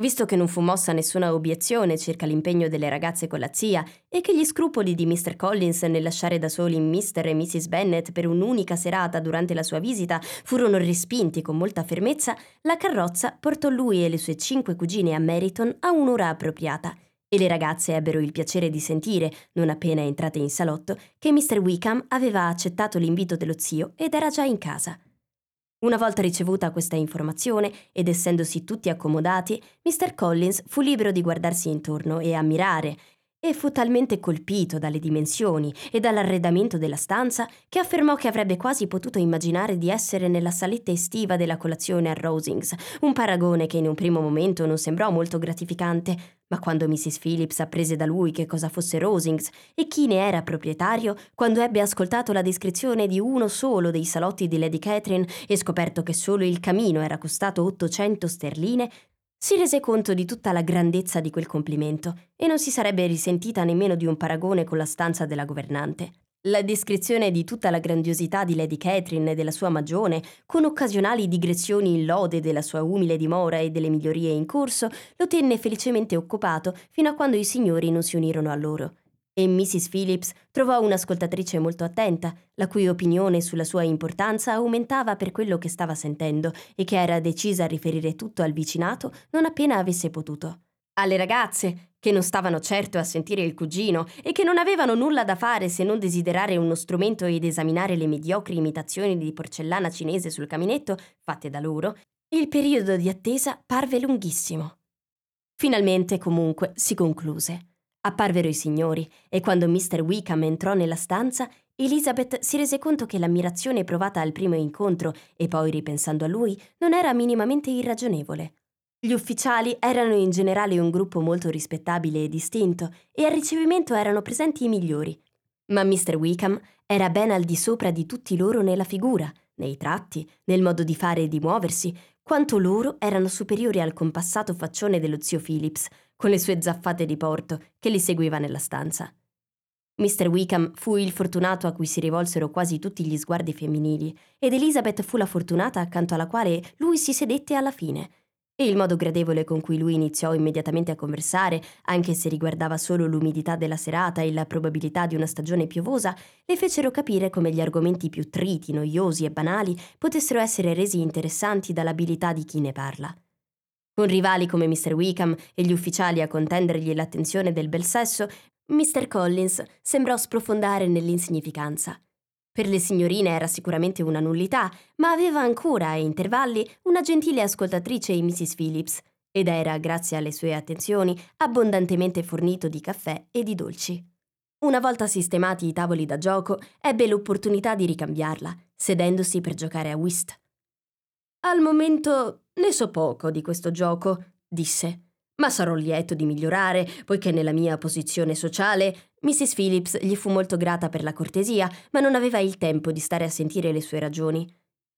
Visto che non fu mossa nessuna obiezione circa l'impegno delle ragazze con la zia e che gli scrupoli di Mr. Collins nel lasciare da soli Mr. e Mrs. Bennet per un'unica serata durante la sua visita furono respinti con molta fermezza, la carrozza portò lui e le sue cinque cugine a Meriton a un'ora appropriata e le ragazze ebbero il piacere di sentire, non appena entrate in salotto, che Mr. Wickham aveva accettato l'invito dello zio ed era già in casa. Una volta ricevuta questa informazione ed essendosi tutti accomodati, Mr. Collins fu libero di guardarsi intorno e ammirare, e fu talmente colpito dalle dimensioni e dall'arredamento della stanza che affermò che avrebbe quasi potuto immaginare di essere nella saletta estiva della colazione a Rosings, un paragone che in un primo momento non sembrò molto gratificante, ma quando Mrs. Phillips apprese da lui che cosa fosse Rosings e chi ne era proprietario, quando ebbe ascoltato la descrizione di uno solo dei salotti di Lady Catherine e scoperto che solo il camino era costato 800 sterline, si rese conto di tutta la grandezza di quel complimento e non si sarebbe risentita nemmeno di un paragone con la stanza della governante. La descrizione di tutta la grandiosità di Lady Catherine e della sua magione, con occasionali digressioni in lode della sua umile dimora e delle migliorie in corso, lo tenne felicemente occupato fino a quando i signori non si unirono a loro e Mrs. Phillips trovò un'ascoltatrice molto attenta, la cui opinione sulla sua importanza aumentava per quello che stava sentendo e che era decisa a riferire tutto al vicinato non appena avesse potuto. Alle ragazze, che non stavano certo a sentire il cugino e che non avevano nulla da fare se non desiderare uno strumento ed esaminare le mediocri imitazioni di porcellana cinese sul caminetto fatte da loro, il periodo di attesa parve lunghissimo. Finalmente, comunque, si concluse. Apparvero i signori e quando Mr. Wickham entrò nella stanza, Elizabeth si rese conto che l'ammirazione provata al primo incontro e poi ripensando a lui non era minimamente irragionevole. Gli ufficiali erano in generale un gruppo molto rispettabile e distinto e al ricevimento erano presenti i migliori. Ma Mr. Wickham era ben al di sopra di tutti loro nella figura, nei tratti, nel modo di fare e di muoversi, quanto loro erano superiori al compassato faccione dello zio Phillips, con le sue zaffate di porto, che li seguiva nella stanza. Mr. Wickham fu il fortunato a cui si rivolsero quasi tutti gli sguardi femminili, ed Elizabeth fu la fortunata accanto alla quale lui si sedette alla fine. E il modo gradevole con cui lui iniziò immediatamente a conversare, anche se riguardava solo l'umidità della serata e la probabilità di una stagione piovosa, le fecero capire come gli argomenti più triti, noiosi e banali potessero essere resi interessanti dall'abilità di chi ne parla. Con rivali come Mr. Wickham e gli ufficiali a contendergli l'attenzione del bel sesso, Mr. Collins sembrò sprofondare nell'insignificanza. Per le signorine era sicuramente una nullità, ma aveva ancora a intervalli una gentile ascoltatrice in Mrs. Phillips, ed era, grazie alle sue attenzioni, abbondantemente fornito di caffè e di dolci. Una volta sistemati i tavoli da gioco, ebbe l'opportunità di ricambiarla, sedendosi per giocare a whist. Al momento ne so poco di questo gioco, disse, ma sarò lieto di migliorare, poiché nella mia posizione sociale Mrs. Phillips gli fu molto grata per la cortesia, ma non aveva il tempo di stare a sentire le sue ragioni.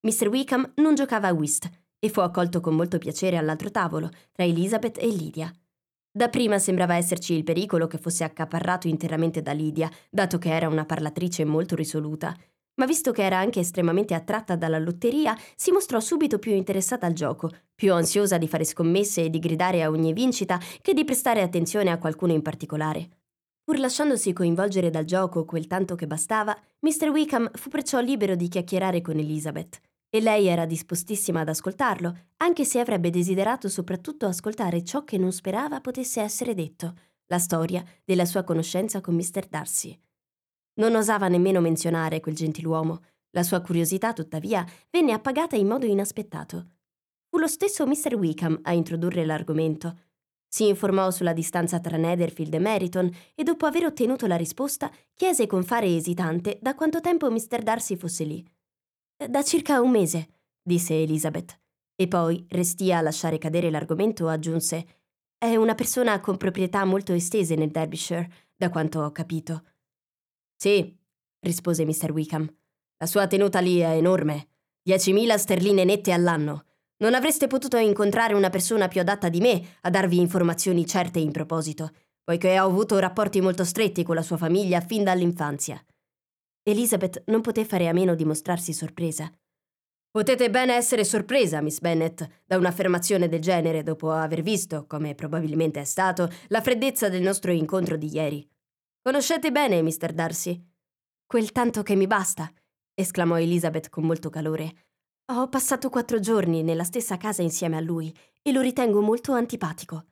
Mr. Wickham non giocava a whist e fu accolto con molto piacere all'altro tavolo, tra Elizabeth e Lydia. Dapprima sembrava esserci il pericolo che fosse accaparrato interamente da Lydia, dato che era una parlatrice molto risoluta, ma visto che era anche estremamente attratta dalla lotteria, si mostrò subito più interessata al gioco, più ansiosa di fare scommesse e di gridare a ogni vincita che di prestare attenzione a qualcuno in particolare. Pur lasciandosi coinvolgere dal gioco quel tanto che bastava, Mr. Wickham fu perciò libero di chiacchierare con Elizabeth. E lei era dispostissima ad ascoltarlo, anche se avrebbe desiderato soprattutto ascoltare ciò che non sperava potesse essere detto, la storia della sua conoscenza con Mr. Darcy. Non osava nemmeno menzionare quel gentiluomo. La sua curiosità, tuttavia, venne appagata in modo inaspettato. Fu lo stesso Mr. Wickham a introdurre l'argomento. Si informò sulla distanza tra Netherfield e Meriton e dopo aver ottenuto la risposta chiese con fare esitante da quanto tempo Mr. Darcy fosse lì. Da circa un mese, disse Elizabeth. E poi, restia a lasciare cadere l'argomento, aggiunse È una persona con proprietà molto estese nel Derbyshire, da quanto ho capito. Sì, rispose Mr. Wickham. La sua tenuta lì è enorme. 10.000 sterline nette all'anno. Non avreste potuto incontrare una persona più adatta di me a darvi informazioni certe in proposito, poiché ho avuto rapporti molto stretti con la sua famiglia fin dall'infanzia. Elizabeth non poté fare a meno di mostrarsi sorpresa. Potete bene essere sorpresa, Miss Bennet, da un'affermazione del genere dopo aver visto, come probabilmente è stato, la freddezza del nostro incontro di ieri. Conoscete bene Mr. Darcy? Quel tanto che mi basta, esclamò Elizabeth con molto calore. Ho passato quattro giorni nella stessa casa insieme a lui e lo ritengo molto antipatico.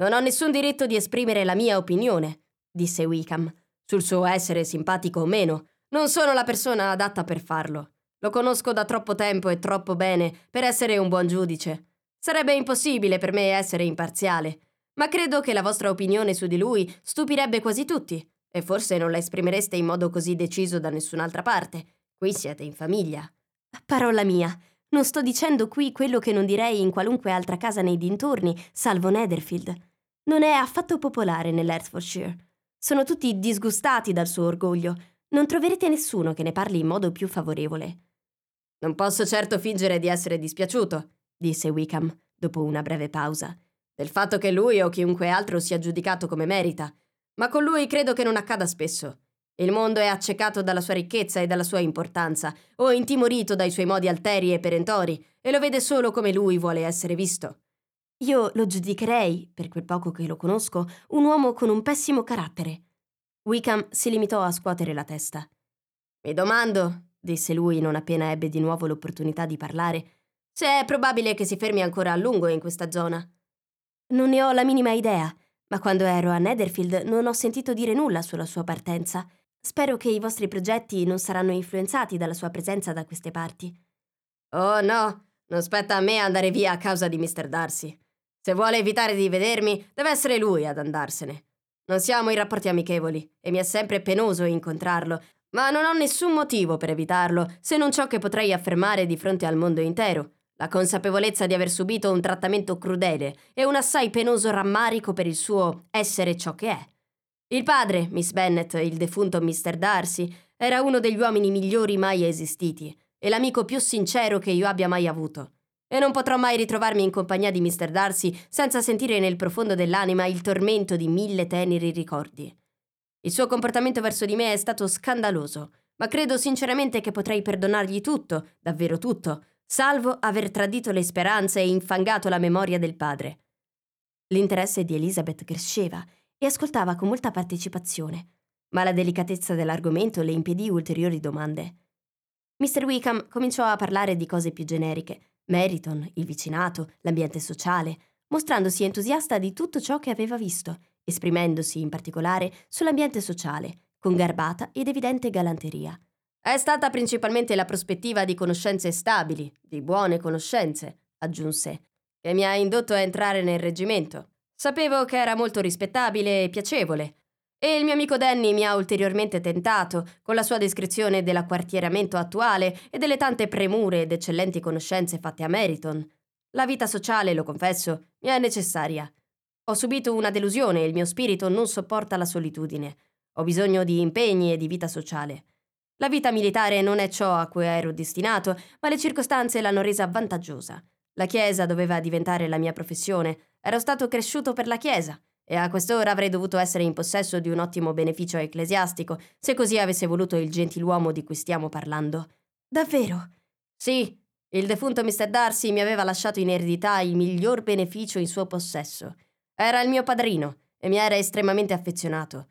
Non ho nessun diritto di esprimere la mia opinione, disse Wickham, sul suo essere simpatico o meno. Non sono la persona adatta per farlo. Lo conosco da troppo tempo e troppo bene per essere un buon giudice. Sarebbe impossibile per me essere imparziale, ma credo che la vostra opinione su di lui stupirebbe quasi tutti, e forse non la esprimereste in modo così deciso da nessun'altra parte. Qui siete in famiglia. Parola mia, non sto dicendo qui quello che non direi in qualunque altra casa nei dintorni, salvo Netherfield. Non è affatto popolare nell'Hertfordshire. Sono tutti disgustati dal suo orgoglio. Non troverete nessuno che ne parli in modo più favorevole. Non posso certo fingere di essere dispiaciuto, disse Wickham, dopo una breve pausa, del fatto che lui o chiunque altro sia giudicato come merita. Ma con lui credo che non accada spesso. Il mondo è accecato dalla sua ricchezza e dalla sua importanza, o intimorito dai suoi modi alteri e perentori, e lo vede solo come lui vuole essere visto. Io lo giudicherei, per quel poco che lo conosco, un uomo con un pessimo carattere. Wickham si limitò a scuotere la testa. Mi domando, disse lui non appena ebbe di nuovo l'opportunità di parlare, se è probabile che si fermi ancora a lungo in questa zona. Non ne ho la minima idea, ma quando ero a Netherfield non ho sentito dire nulla sulla sua partenza. Spero che i vostri progetti non saranno influenzati dalla sua presenza da queste parti. Oh no, non spetta a me andare via a causa di Mr. Darcy. Se vuole evitare di vedermi, deve essere lui ad andarsene. Non siamo in rapporti amichevoli e mi è sempre penoso incontrarlo, ma non ho nessun motivo per evitarlo se non ciò che potrei affermare di fronte al mondo intero, la consapevolezza di aver subito un trattamento crudele e un assai penoso rammarico per il suo essere ciò che è. Il padre, Miss Bennet, il defunto Mr. Darcy, era uno degli uomini migliori mai esistiti e l'amico più sincero che io abbia mai avuto. E non potrò mai ritrovarmi in compagnia di Mr. Darcy senza sentire nel profondo dell'anima il tormento di mille teneri ricordi. Il suo comportamento verso di me è stato scandaloso, ma credo sinceramente che potrei perdonargli tutto, davvero tutto, salvo aver tradito le speranze e infangato la memoria del padre. L'interesse di Elizabeth cresceva e ascoltava con molta partecipazione, ma la delicatezza dell'argomento le impedì ulteriori domande. Mr. Wickham cominciò a parlare di cose più generiche, Meriton, il vicinato, l'ambiente sociale, mostrandosi entusiasta di tutto ciò che aveva visto, esprimendosi in particolare sull'ambiente sociale, con garbata ed evidente galanteria. È stata principalmente la prospettiva di conoscenze stabili, di buone conoscenze, aggiunse, che mi ha indotto a entrare nel reggimento. Sapevo che era molto rispettabile e piacevole. E il mio amico Danny mi ha ulteriormente tentato con la sua descrizione dell'acquartieramento attuale e delle tante premure ed eccellenti conoscenze fatte a Meriton. La vita sociale, lo confesso, mi è necessaria. Ho subito una delusione e il mio spirito non sopporta la solitudine. Ho bisogno di impegni e di vita sociale. La vita militare non è ciò a cui ero destinato, ma le circostanze l'hanno resa vantaggiosa. La Chiesa doveva diventare la mia professione Ero stato cresciuto per la Chiesa e a quest'ora avrei dovuto essere in possesso di un ottimo beneficio ecclesiastico, se così avesse voluto il gentiluomo di cui stiamo parlando. Davvero? Sì, il defunto Mr. Darcy mi aveva lasciato in eredità il miglior beneficio in suo possesso. Era il mio padrino e mi era estremamente affezionato.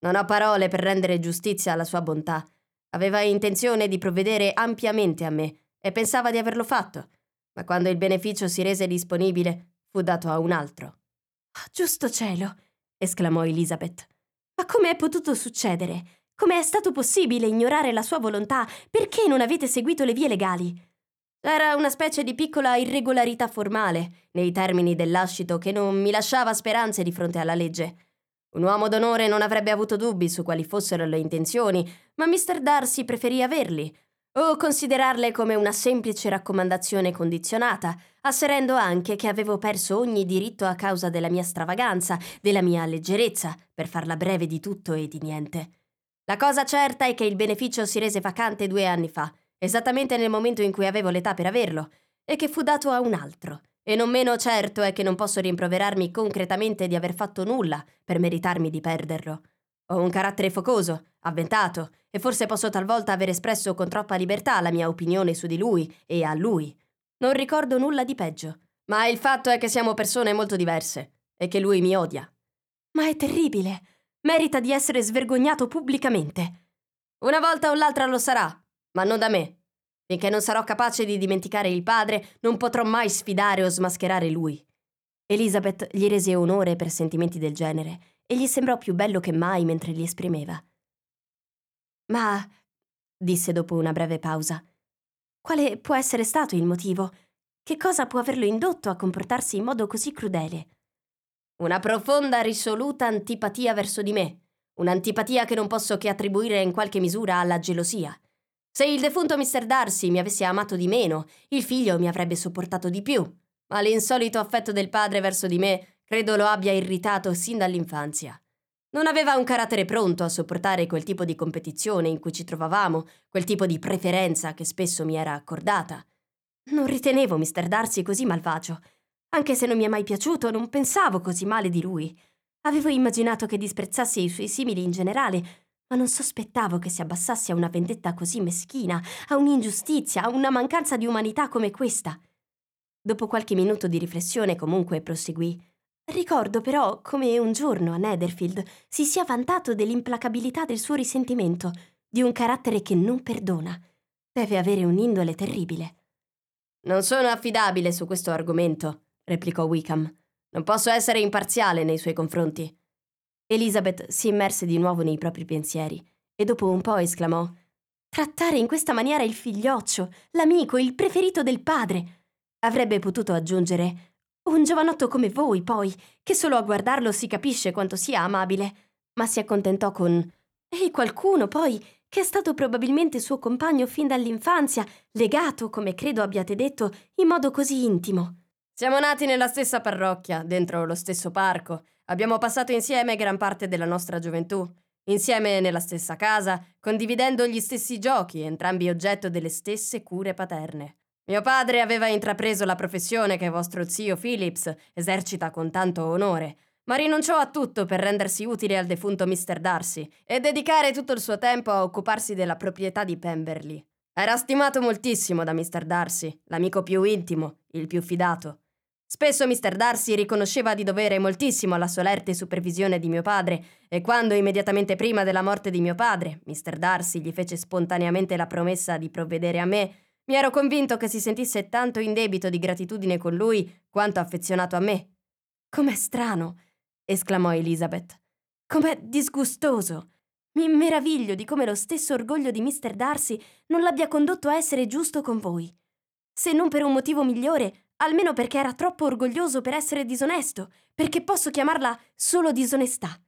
Non ho parole per rendere giustizia alla sua bontà. Aveva intenzione di provvedere ampiamente a me e pensava di averlo fatto, ma quando il beneficio si rese disponibile fu dato a un altro. Oh, giusto cielo! esclamò Elizabeth. Ma come è potuto succedere? Come è stato possibile ignorare la sua volontà? Perché non avete seguito le vie legali? Era una specie di piccola irregolarità formale, nei termini del lascito, che non mi lasciava speranze di fronte alla legge. Un uomo d'onore non avrebbe avuto dubbi su quali fossero le intenzioni, ma Mr. Darcy preferì averli, o considerarle come una semplice raccomandazione condizionata, asserendo anche che avevo perso ogni diritto a causa della mia stravaganza, della mia leggerezza, per farla breve di tutto e di niente. La cosa certa è che il beneficio si rese vacante due anni fa, esattamente nel momento in cui avevo l'età per averlo, e che fu dato a un altro. E non meno certo è che non posso rimproverarmi concretamente di aver fatto nulla per meritarmi di perderlo. Ho un carattere focoso, avventato, e forse posso talvolta aver espresso con troppa libertà la mia opinione su di lui e a lui. Non ricordo nulla di peggio, ma il fatto è che siamo persone molto diverse e che lui mi odia. Ma è terribile. Merita di essere svergognato pubblicamente. Una volta o l'altra lo sarà, ma non da me. Finché non sarò capace di dimenticare il padre, non potrò mai sfidare o smascherare lui. Elizabeth gli rese onore per sentimenti del genere e gli sembrò più bello che mai mentre li esprimeva. Ma, disse dopo una breve pausa, quale può essere stato il motivo? Che cosa può averlo indotto a comportarsi in modo così crudele? Una profonda, risoluta antipatia verso di me, un'antipatia che non posso che attribuire in qualche misura alla gelosia. Se il defunto Mr. Darcy mi avesse amato di meno, il figlio mi avrebbe sopportato di più, ma l'insolito affetto del padre verso di me credo lo abbia irritato sin dall'infanzia. Non aveva un carattere pronto a sopportare quel tipo di competizione in cui ci trovavamo, quel tipo di preferenza che spesso mi era accordata. Non ritenevo Mr. Darcy così malvagio. Anche se non mi è mai piaciuto, non pensavo così male di lui. Avevo immaginato che disprezzasse i suoi simili in generale, ma non sospettavo che si abbassasse a una vendetta così meschina, a un'ingiustizia, a una mancanza di umanità come questa. Dopo qualche minuto di riflessione comunque proseguì. Ricordo però come un giorno a Netherfield si sia vantato dell'implacabilità del suo risentimento, di un carattere che non perdona. Deve avere un'indole terribile. Non sono affidabile su questo argomento, replicò Wickham. Non posso essere imparziale nei suoi confronti. Elizabeth si immerse di nuovo nei propri pensieri e dopo un po' esclamò Trattare in questa maniera il figlioccio, l'amico, il preferito del padre. Avrebbe potuto aggiungere un giovanotto come voi, poi, che solo a guardarlo si capisce quanto sia amabile, ma si accontentò con e qualcuno, poi, che è stato probabilmente suo compagno fin dall'infanzia, legato, come credo abbiate detto, in modo così intimo. Siamo nati nella stessa parrocchia, dentro lo stesso parco, Abbiamo passato insieme gran parte della nostra gioventù, insieme nella stessa casa, condividendo gli stessi giochi, entrambi oggetto delle stesse cure paterne. Mio padre aveva intrapreso la professione che vostro zio Phillips esercita con tanto onore, ma rinunciò a tutto per rendersi utile al defunto Mr. Darcy e dedicare tutto il suo tempo a occuparsi della proprietà di Pemberley. Era stimato moltissimo da Mr. Darcy, l'amico più intimo, il più fidato. Spesso Mr. Darcy riconosceva di dovere moltissimo alla solerte supervisione di mio padre, e quando, immediatamente prima della morte di mio padre, Mr. Darcy gli fece spontaneamente la promessa di provvedere a me, mi ero convinto che si sentisse tanto in debito di gratitudine con lui quanto affezionato a me. Com'è strano, esclamò Elizabeth. Com'è disgustoso. Mi meraviglio di come lo stesso orgoglio di Mr. Darcy non l'abbia condotto a essere giusto con voi. Se non per un motivo migliore, almeno perché era troppo orgoglioso per essere disonesto, perché posso chiamarla solo disonestà.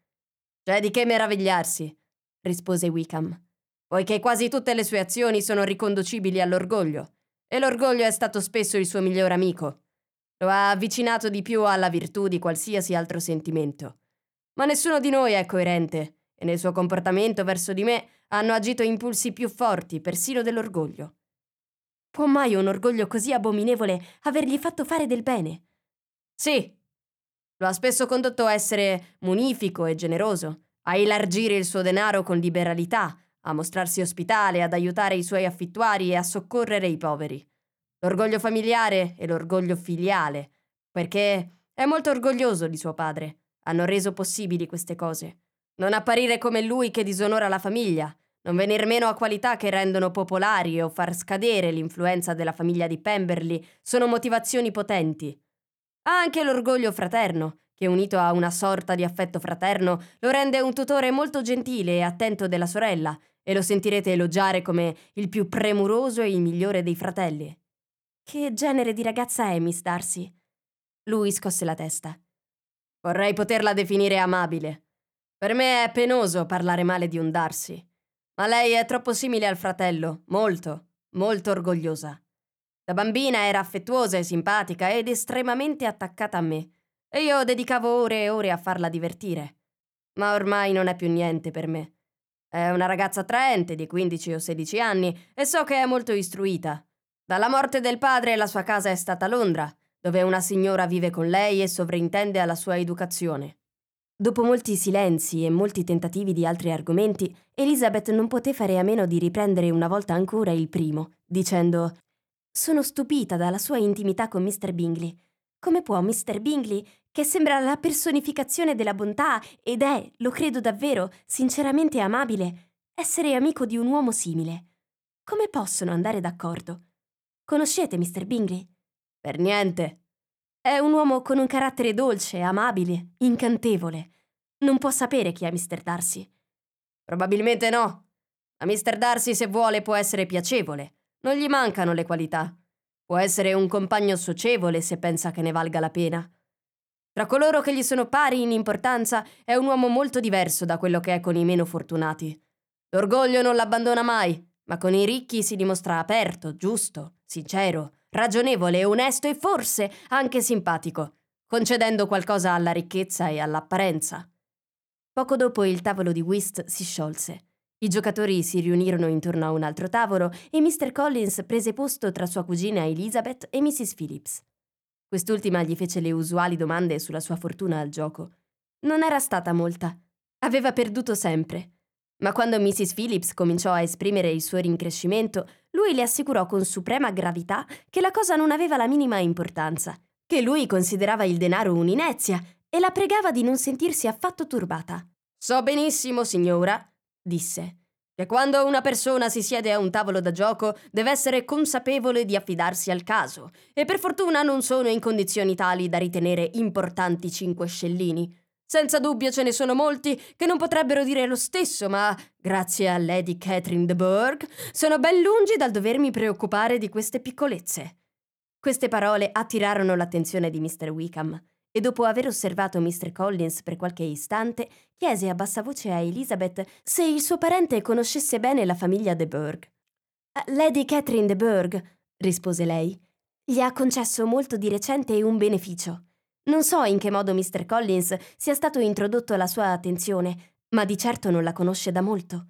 C'è di che meravigliarsi, rispose Wickham, poiché quasi tutte le sue azioni sono riconducibili all'orgoglio, e l'orgoglio è stato spesso il suo migliore amico. Lo ha avvicinato di più alla virtù di qualsiasi altro sentimento. Ma nessuno di noi è coerente, e nel suo comportamento verso di me hanno agito impulsi più forti, persino dell'orgoglio. Può mai un orgoglio così abominevole avergli fatto fare del bene? Sì. Lo ha spesso condotto a essere munifico e generoso, a elargire il suo denaro con liberalità, a mostrarsi ospitale, ad aiutare i suoi affittuari e a soccorrere i poveri. L'orgoglio familiare e l'orgoglio filiale, perché è molto orgoglioso di suo padre. Hanno reso possibili queste cose. Non apparire come lui che disonora la famiglia, non venir meno a qualità che rendono popolari o far scadere l'influenza della famiglia di Pemberley sono motivazioni potenti. Ha anche l'orgoglio fraterno, che unito a una sorta di affetto fraterno lo rende un tutore molto gentile e attento della sorella, e lo sentirete elogiare come il più premuroso e il migliore dei fratelli. Che genere di ragazza è Miss Darcy? Lui scosse la testa. Vorrei poterla definire amabile. Per me è penoso parlare male di un Darcy. Ma lei è troppo simile al fratello, molto, molto orgogliosa. Da bambina era affettuosa e simpatica ed estremamente attaccata a me, e io dedicavo ore e ore a farla divertire. Ma ormai non è più niente per me. È una ragazza attraente di 15 o 16 anni e so che è molto istruita. Dalla morte del padre la sua casa è stata a Londra, dove una signora vive con lei e sovrintende alla sua educazione. Dopo molti silenzi e molti tentativi di altri argomenti, Elizabeth non poté fare a meno di riprendere una volta ancora il primo, dicendo Sono stupita dalla sua intimità con Mr. Bingley. Come può Mr. Bingley, che sembra la personificazione della bontà ed è, lo credo davvero, sinceramente amabile, essere amico di un uomo simile? Come possono andare d'accordo? Conoscete Mr. Bingley? Per niente, è un uomo con un carattere dolce, amabile, incantevole. Non può sapere chi è Mr. Darcy. Probabilmente no. A Mr. Darcy, se vuole, può essere piacevole. Non gli mancano le qualità. Può essere un compagno socievole se pensa che ne valga la pena. Tra coloro che gli sono pari in importanza è un uomo molto diverso da quello che è con i meno fortunati. L'orgoglio non l'abbandona mai, ma con i ricchi si dimostra aperto, giusto, sincero, ragionevole, onesto e forse anche simpatico, concedendo qualcosa alla ricchezza e all'apparenza. Poco dopo il tavolo di whist si sciolse. I giocatori si riunirono intorno a un altro tavolo e Mr. Collins prese posto tra sua cugina Elizabeth e Mrs. Phillips. Quest'ultima gli fece le usuali domande sulla sua fortuna al gioco. Non era stata molta. Aveva perduto sempre ma quando Mrs. Phillips cominciò a esprimere il suo rincrescimento, lui le assicurò con suprema gravità che la cosa non aveva la minima importanza, che lui considerava il denaro un'inezia e la pregava di non sentirsi affatto turbata. So benissimo, signora, disse, che quando una persona si siede a un tavolo da gioco deve essere consapevole di affidarsi al caso, e per fortuna non sono in condizioni tali da ritenere importanti cinque scellini. Senza dubbio ce ne sono molti che non potrebbero dire lo stesso, ma grazie a Lady Catherine de Bourgh sono ben lungi dal dovermi preoccupare di queste piccolezze. Queste parole attirarono l'attenzione di Mr. Wickham e dopo aver osservato Mr. Collins per qualche istante, chiese a bassa voce a Elizabeth se il suo parente conoscesse bene la famiglia de Bourgh. Lady Catherine de Bourgh, rispose lei, gli ha concesso molto di recente un beneficio. Non so in che modo Mr. Collins sia stato introdotto alla sua attenzione, ma di certo non la conosce da molto.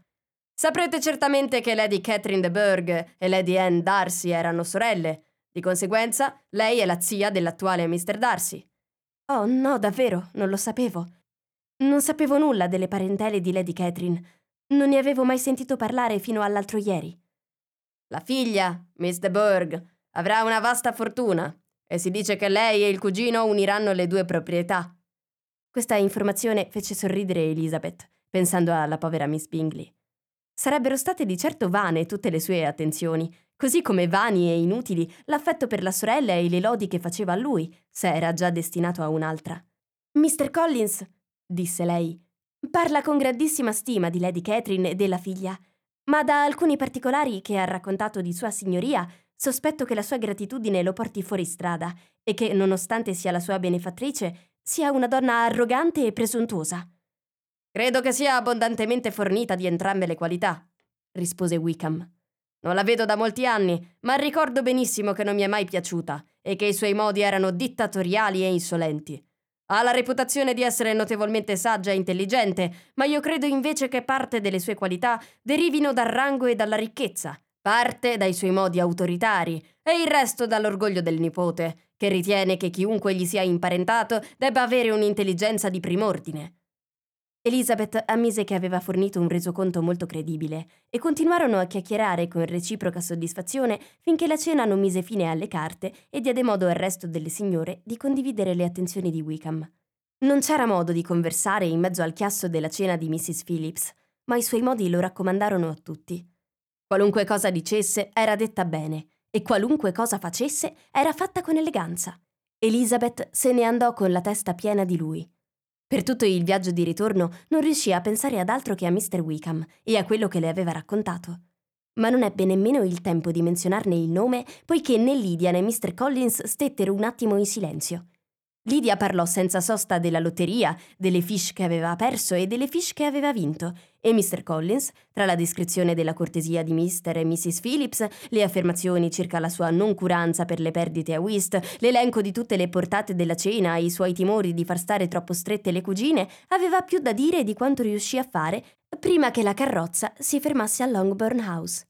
Saprete certamente che Lady Catherine de Bourgh e Lady Anne Darcy erano sorelle. Di conseguenza, lei è la zia dell'attuale Mr. Darcy. Oh, no, davvero, non lo sapevo. Non sapevo nulla delle parentele di Lady Catherine. Non ne avevo mai sentito parlare fino all'altro ieri. La figlia, Miss de Bourgh, avrà una vasta fortuna e si dice che lei e il cugino uniranno le due proprietà. Questa informazione fece sorridere Elizabeth, pensando alla povera Miss Bingley. Sarebbero state di certo vane tutte le sue attenzioni, così come vani e inutili l'affetto per la sorella e le lodi che faceva a lui, se era già destinato a un'altra. Mr. Collins, disse lei, parla con grandissima stima di Lady Catherine e della figlia, ma da alcuni particolari che ha raccontato di sua signoria Sospetto che la sua gratitudine lo porti fuori strada e che, nonostante sia la sua benefattrice, sia una donna arrogante e presuntuosa. Credo che sia abbondantemente fornita di entrambe le qualità, rispose Wickham. Non la vedo da molti anni, ma ricordo benissimo che non mi è mai piaciuta e che i suoi modi erano dittatoriali e insolenti. Ha la reputazione di essere notevolmente saggia e intelligente, ma io credo invece che parte delle sue qualità derivino dal rango e dalla ricchezza, Parte dai suoi modi autoritari e il resto dall'orgoglio del nipote, che ritiene che chiunque gli sia imparentato debba avere un'intelligenza di prim'ordine. Elizabeth ammise che aveva fornito un resoconto molto credibile e continuarono a chiacchierare con reciproca soddisfazione finché la cena non mise fine alle carte e diede modo al resto delle signore di condividere le attenzioni di Wickham. Non c'era modo di conversare in mezzo al chiasso della cena di Mrs. Phillips. ma i suoi modi lo raccomandarono a tutti. Qualunque cosa dicesse era detta bene e qualunque cosa facesse era fatta con eleganza. Elizabeth se ne andò con la testa piena di lui. Per tutto il viaggio di ritorno non riuscì a pensare ad altro che a Mr. Wickham e a quello che le aveva raccontato. Ma non ebbe nemmeno il tempo di menzionarne il nome, poiché né Lydia né Mr. Collins stettero un attimo in silenzio. Lydia parlò senza sosta della lotteria, delle fiche che aveva perso e delle fiche che aveva vinto, e Mr. Collins, tra la descrizione della cortesia di Mr. e Mrs. Phillips, le affermazioni circa la sua noncuranza per le perdite a whist, l'elenco di tutte le portate della cena e i suoi timori di far stare troppo strette le cugine, aveva più da dire di quanto riuscì a fare prima che la carrozza si fermasse a Longbourn House.